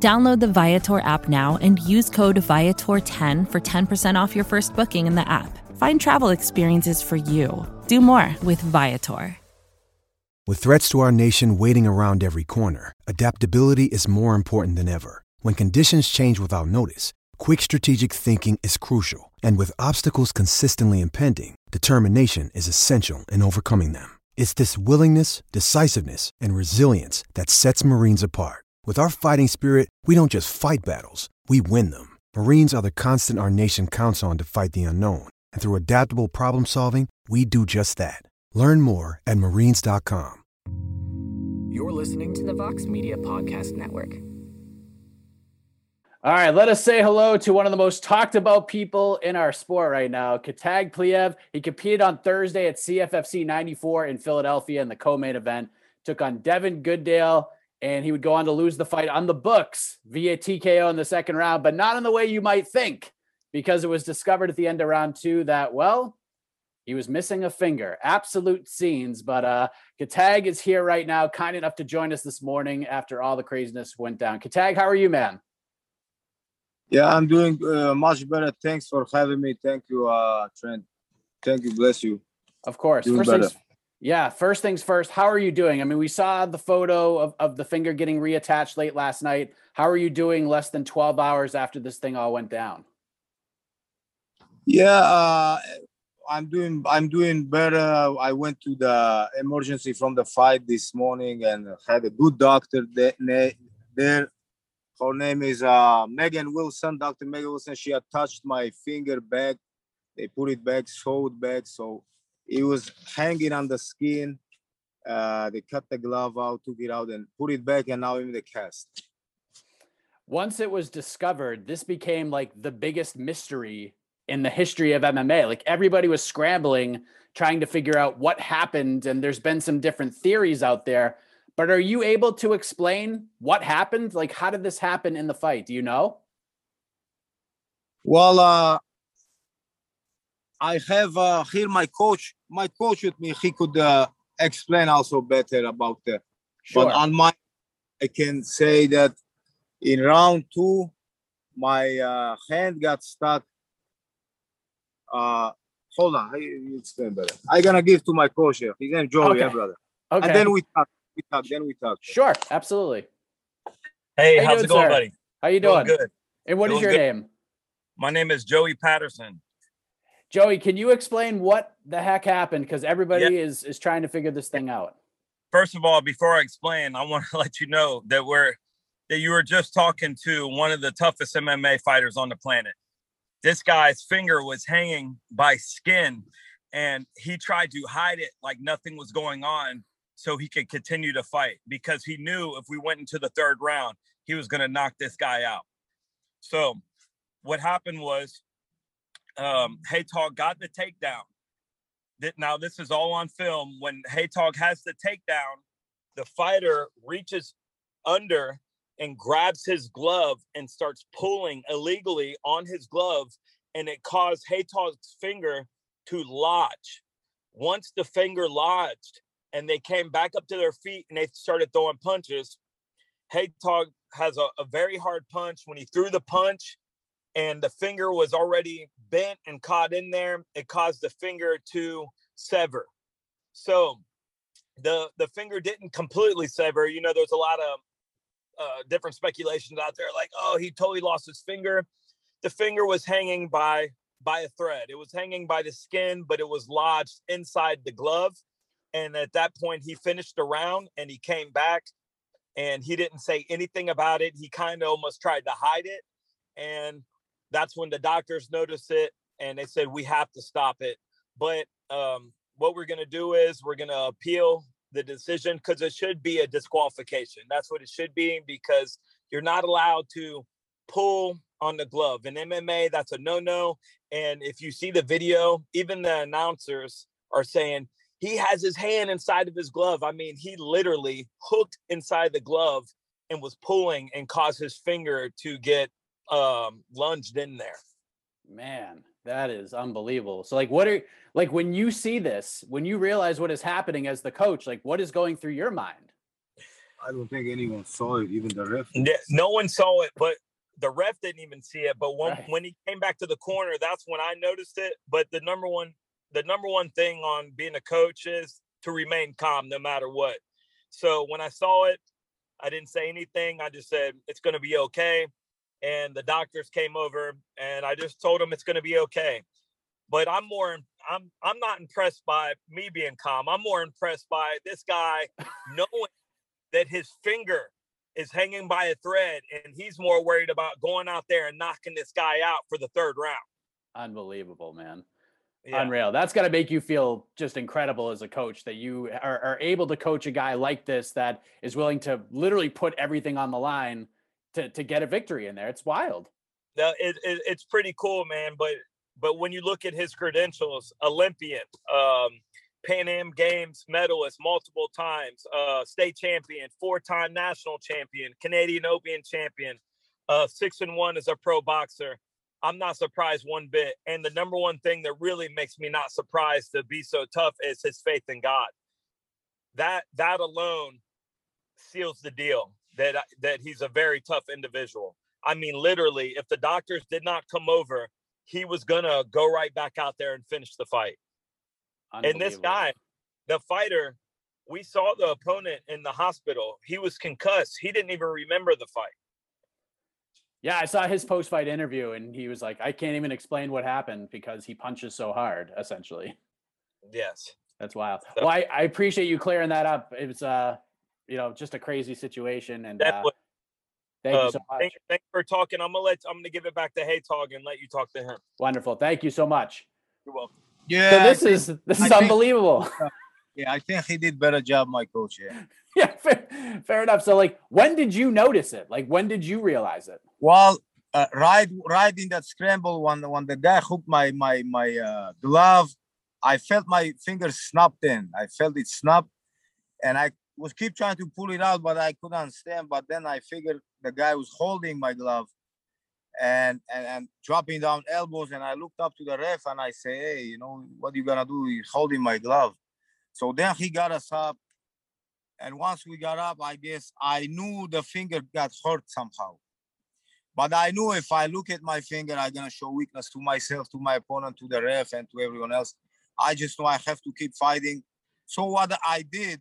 Download the Viator app now and use code Viator10 for 10% off your first booking in the app. Find travel experiences for you. Do more with Viator. With threats to our nation waiting around every corner, adaptability is more important than ever. When conditions change without notice, quick strategic thinking is crucial. And with obstacles consistently impending, determination is essential in overcoming them. It's this willingness, decisiveness, and resilience that sets Marines apart. With our fighting spirit, we don't just fight battles, we win them. Marines are the constant our nation counts on to fight the unknown. And through adaptable problem solving, we do just that. Learn more at marines.com. You're listening to the Vox Media Podcast Network. All right, let us say hello to one of the most talked about people in our sport right now, Khetag Pliev. He competed on Thursday at CFFC 94 in Philadelphia in the co-main event. Took on Devin Goodale, and he would go on to lose the fight on the books via TKO in the second round, but not in the way you might think, because it was discovered at the end of round two that, well, he was missing a finger. Absolute scenes. But uh Khetag is here right now, kind enough to join us this morning after all the craziness went down. Khetag, how are you, man? Yeah, I'm doing uh, much better. Thanks for having me. Thank you, uh, Trent. Thank you. Bless you. Of course. Doing first better. things, yeah, first things first. How are you doing? I mean, we saw the photo of, of the finger getting reattached late last night. How are you doing less than 12 hours after this thing all went down? Yeah, uh, I'm doing. I'm doing better. I went to the emergency from the fight this morning and had a good doctor there. Her name is uh, Megan Wilson. Dr. Megan Wilson. She attached my finger back. They put it back, sewed back, so it was hanging on the skin. Uh, they cut the glove out, took it out, and put it back, and now in the cast. Once it was discovered, this became like the biggest mystery in the history of MMA. Like everybody was scrambling, trying to figure out what happened. And there's been some different theories out there. But are you able to explain what happened? Like, how did this happen in the fight? Do you know? Well, uh, I have uh, here my coach, my coach with me. He could uh, explain also better about the. Sure. But on my, I can say that in round two, my uh, hand got stuck. Uh, hold on, I you explain better. I gonna give to my coach here. His name Joey, yeah, brother. okay. And then we talk. We talk. Then we talk. sure, absolutely. Hey, How you how's doing, it going, sir? buddy? How you doing? good. And what is Doing your good. name? My name is Joey Patterson. Joey, can you explain what the heck happened? Because everybody is is trying to figure this thing out. First of all, before I explain, I want to let you know that we're that you were just talking to one of the toughest MMA fighters on the planet. This guy's finger was hanging by skin, and he tried to hide it like nothing was going on so he could continue to fight because he knew if we went into the third round, he was going to knock this guy out. So, what happened was um, Haytog got the takedown. Now this is all on film. When Haytog has the takedown, the fighter reaches under and grabs his glove and starts pulling illegally on his glove, and it caused Haytog's finger to lodge. Once the finger lodged, and they came back up to their feet and they started throwing punches. Haytog has a, a very hard punch. When he threw the punch, and the finger was already bent and caught in there it caused the finger to sever. So the the finger didn't completely sever you know there's a lot of uh, different speculations out there like oh he totally lost his finger. The finger was hanging by by a thread it was hanging by the skin but it was lodged inside the glove and at that point he finished the round and he came back and he didn't say anything about it he kind of almost tried to hide it and that's when the doctors noticed it and they said we have to stop it but um, what we're going to do is we're going to appeal the decision because it should be a disqualification that's what it should be because you're not allowed to pull on the glove. In MMA, that's a no no. And if you see the video, even the announcers are saying he has his hand inside of his glove. I mean, he literally hooked inside the glove and was pulling and caused his finger to get um, lunged in there. Man, that is unbelievable. So, like, what are like when you see this, when you realize what is happening as the coach, like, what is going through your mind? I don't think anyone saw it, even the ref. No one saw it, but the ref didn't even see it. But when Right. when he came back to the corner, that's when I noticed it. But the number one the number one thing on being a coach is to remain calm no matter what. So when I saw it, I didn't say anything. I just said it's going to be okay. And the doctors came over, and I just told them it's going to be okay. But I'm more I'm I'm not impressed by me being calm. I'm more impressed by this guy knowing that his finger is hanging by a thread and he's more worried about going out there and knocking this guy out for the third round. Unbelievable, man. Yeah. Unreal. That's got to make you feel just incredible as a coach that you are, are able to coach a guy like this that is willing to literally put everything on the line to, to get a victory in there. It's wild. No, it, it, it's pretty cool, man. But but when you look at his credentials, Olympian, um, Pan Am Games medalist multiple times, uh, state champion, four-time national champion, Canadian Open champion, uh, six and one as a pro boxer. I'm not surprised one bit. And the number one thing that really makes me not surprised to be so tough is his faith in God. That that alone seals the deal that that he's a very tough individual. I mean, literally, if the doctors did not come over, he was gonna go right back out there and finish the fight. And this guy, the fighter, we saw the opponent in the hospital. He was concussed. He didn't even remember the fight. Yeah, I saw his post fight interview and he was like, I can't even explain what happened because he punches so hard, essentially. Yes. That's wild. So- Well, I, I appreciate you clearing that up. It was uh, you know, just a crazy situation. And uh, Definitely. thank you Um, so much. thank, thanks for talking. I'm gonna let I'm gonna give it back to Haytog and let you talk to him. Wonderful. Thank you so much. You're welcome. Yeah, So this think- is this I is think- unbelievable. yeah, I think he did better job, my coach. Yeah. yeah, fair, fair enough. So like when did you notice it? Like when did you realize it? Well, uh, right, right in that scramble when when the guy hooked my my my uh, glove, I felt my fingers snapped in. I felt it snap, and I was keep trying to pull it out, but I couldn't understand. But then I figured the guy was holding my glove, and and and dropping down elbows. And I looked up to the ref and I say, "Hey, you know what you gonna do? He's holding my glove." So then he got us up, and once we got up, I guess I knew the finger got hurt somehow. But I knew if I look at my finger, I'm gonna show weakness to myself, to my opponent, to the ref, and to everyone else. I just know I have to keep fighting. So what I did,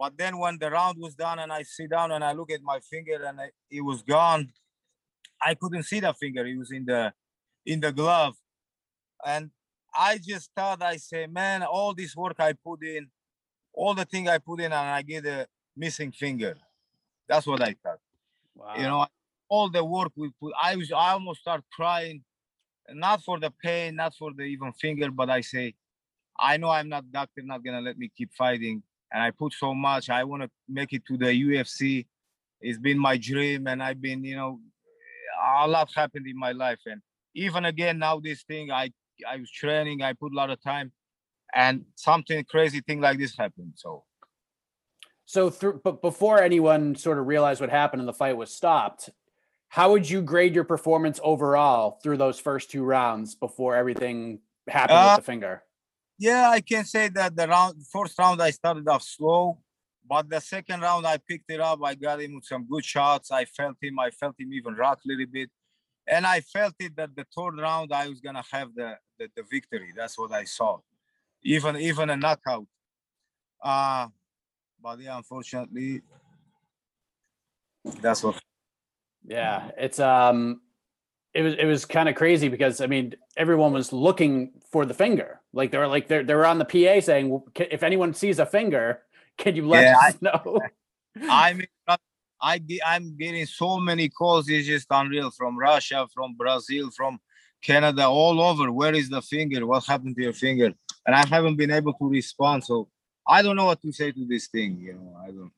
but then when the round was done and I sit down and I look at my finger and I, it was gone, I couldn't see the finger. It was in the in the glove, and I just thought I say, man, all this work I put in, all the thing I put in, and I get a missing finger. That's what I thought Wow. you know all the work we put i was i almost start crying not for the pain not for the even finger but i say i know i'm not doctor not gonna let me keep fighting and i put so much i want to make it to the ufc it's been my dream and i've been you know a lot happened in my life and even again now this thing i i was training i put a lot of time and something crazy thing like this happened so So through but before anyone sort of realized what happened and the fight was stopped, how would you grade your performance overall through those first two rounds before everything happened Uh, with the finger? Yeah, I can say that the round first round I started off slow, but the second round I picked it up. I got him with some good shots. I felt him. I felt him even rock a little bit, and I felt it that the third round I was gonna have the the, the victory. That's what I saw, even even a knockout. Uh but yeah, unfortunately, that's what. Yeah, it's um it was it was kind of crazy because I mean everyone was looking for the finger. Like they were like they they were on the PA saying well, "Ca- if anyone sees a finger, can you let Yeah, us know? I mean, I I'm getting so many calls. It's just unreal from Russia, from Brazil, from Canada, all over. Where is the finger? What happened to your finger? And I haven't been able to respond. So I don't know what to say to this thing. You know, I don't.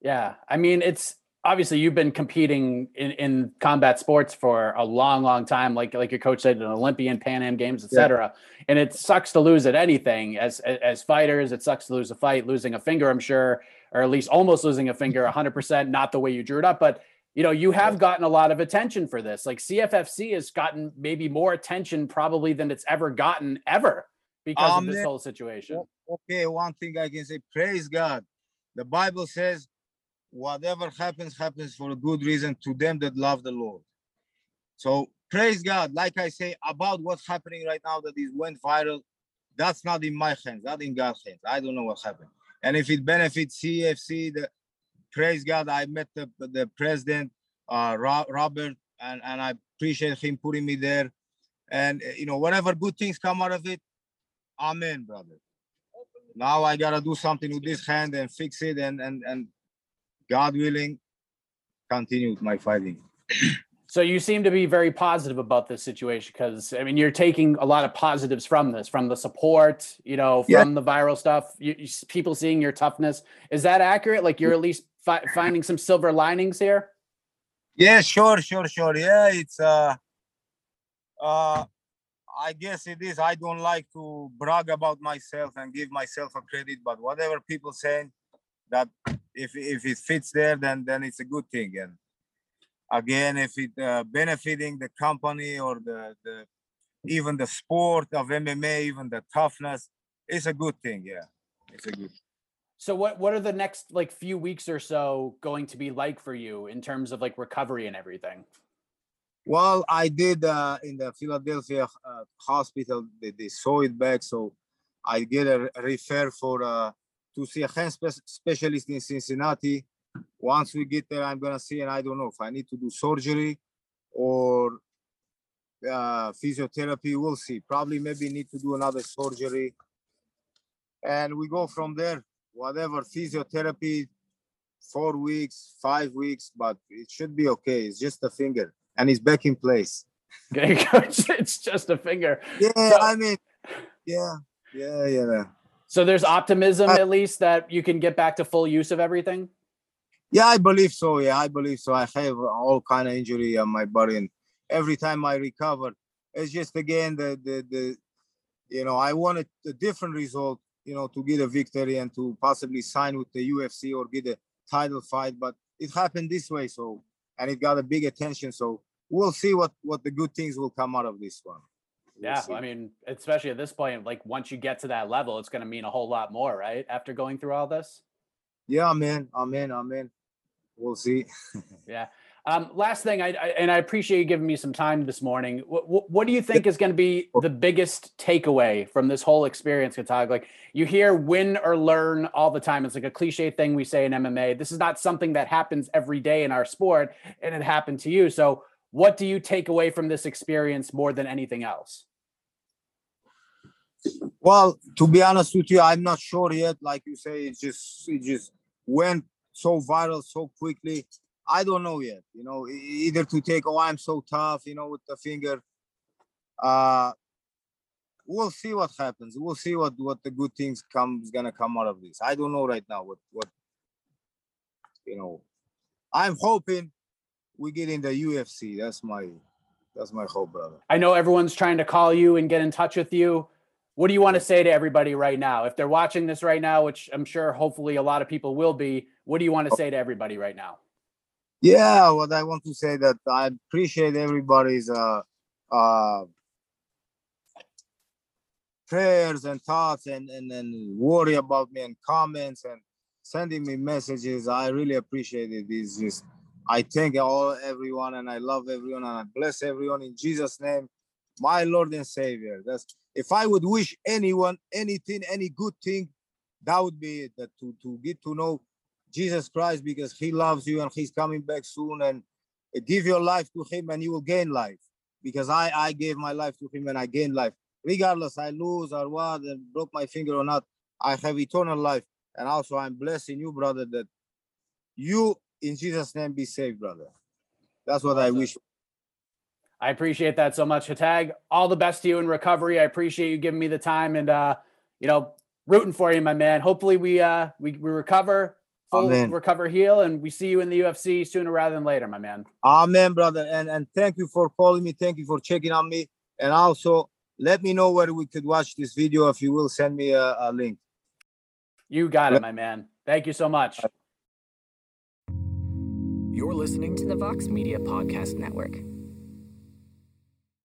Yeah, I mean it's obviously you've been competing in, in combat sports for a long, long time. Like like your coach said, an Olympian, Pan Am Games, etc. Yeah. And it sucks to lose at anything. As as fighters, it sucks to lose a fight, losing a finger. I'm sure, or at least almost losing a finger, 100 percent, not the way you drew it up, but. You know, you have gotten a lot of attention for this. Like CFFC has gotten maybe more attention probably than it's ever gotten ever because um, of this whole situation. Okay, one thing I can say, praise God. The Bible says whatever happens, happens for a good reason to them that love the Lord. So praise God. Like I say, about what's happening right now that is went viral, that's not in my hands, not in God's hands. I don't know what happened. And if it benefits CFC, the praise God, I met the, the president, uh, Robert, and, and I appreciate him putting me there. And you know, whatever good things come out of it, amen, brother. Now I gotta do something with this hand and fix it and and and God willing, continue with my fighting. So you seem to be very positive about this situation because I mean you're taking a lot of positives from this, from the support, you know, from yeah. the viral stuff. You, you, people seeing your toughness. Is that accurate? Like you're at least fi- finding some silver linings here. Yeah, sure, sure, sure. Yeah, it's uh, uh, I guess it is. I don't like to brag about myself and give myself a credit, but whatever people saying, that if if it fits there, then then it's a good thing. And again, if it uh, benefiting the company or the the even the sport of MMA, even the toughness, it's a good thing. Yeah, it's a good. So what what are the next like few weeks or so going to be like for you in terms of like recovery and everything? Well, I did uh, in the Philadelphia uh, hospital. They, they saw it back, so I get a refer for uh, to see a hand spe- specialist in Cincinnati. Once we get there, I'm gonna see, and I don't know if I need to do surgery or uh, physiotherapy. We'll see. Probably maybe need to do another surgery, and we go from there. Whatever physiotherapy, four weeks, five weeks, but it should be okay. It's just a finger, and it's back in place. it's just a finger. Yeah, so- I mean, yeah, yeah, yeah. So there's optimism uh, at least that you can get back to full use of everything. Yeah, I believe so. Yeah, I believe so. I have all kind of injury on my body, and every time I recover, it's just again the the the, you know, I wanted a different result, you know, to get a victory and to possibly sign with the UFC or get a title fight, but it happened this way, so and it got a big attention. So we'll see what what the good things will come out of this one yeah, I mean, especially at this point, like once you get to that level, it's going to mean a whole lot more, right? After going through all this. Yeah, man. Amen. Amen. We'll see. yeah. Um, last thing, I, I, and I appreciate you giving me some time this morning. What, what, what do you think is going to be the biggest takeaway from this whole experience, Katag? Like you hear win or learn all the time. It's like a cliche thing we say in MMA. This is not something that happens every day in our sport, and it happened to you. So, what do you take away from this experience more than anything else? Well, to be honest with you, I'm not sure yet. Like you say, it just it just went so viral so quickly. I don't know yet. You know, either to take, oh, I'm so tough, you know, with the finger. Uh we'll see what happens. We'll see what what the good things comes gonna come out of this. I don't know right now what what you know. I'm hoping we get in the UFC. That's my that's my hope, brother. I know everyone's trying to call you and get in touch with you. What do you want to say to everybody right now? If they're watching this right now, which I'm sure hopefully a lot of people will be, what do you want to say to everybody right now? Yeah, what I want to say that I appreciate everybody's uh uh prayers and thoughts and, and and worry about me and comments and sending me messages. I really appreciate it. It's just I thank all everyone and I love everyone and I bless everyone in Jesus' name, my Lord and Savior. That's if I would wish anyone anything, any good thing, that would be it. That to, to get to know Jesus Christ because He loves you and He's coming back soon and give your life to Him and you will gain life. Because I I gave my life to Him and I gained life. Regardless, I lose or what and broke my finger or not, I have eternal life. And also I'm blessing you, brother, that you in Jesus' name be saved, brother. That's what. I wish. I appreciate that so much, Hatag. All the best to you in recovery. I appreciate you giving me the time and uh, you know, rooting for you, my man. Hopefully we uh we, we recover, full Amen. recover heal, and we see you in the UFC sooner rather than later, my man. Amen, brother. And and thank you for calling me. Thank you for checking on me. And also let me know where we could watch this video if you will send me a, a link. You got it, my man. Thank you so much. You're listening to the Vox Media Podcast Network.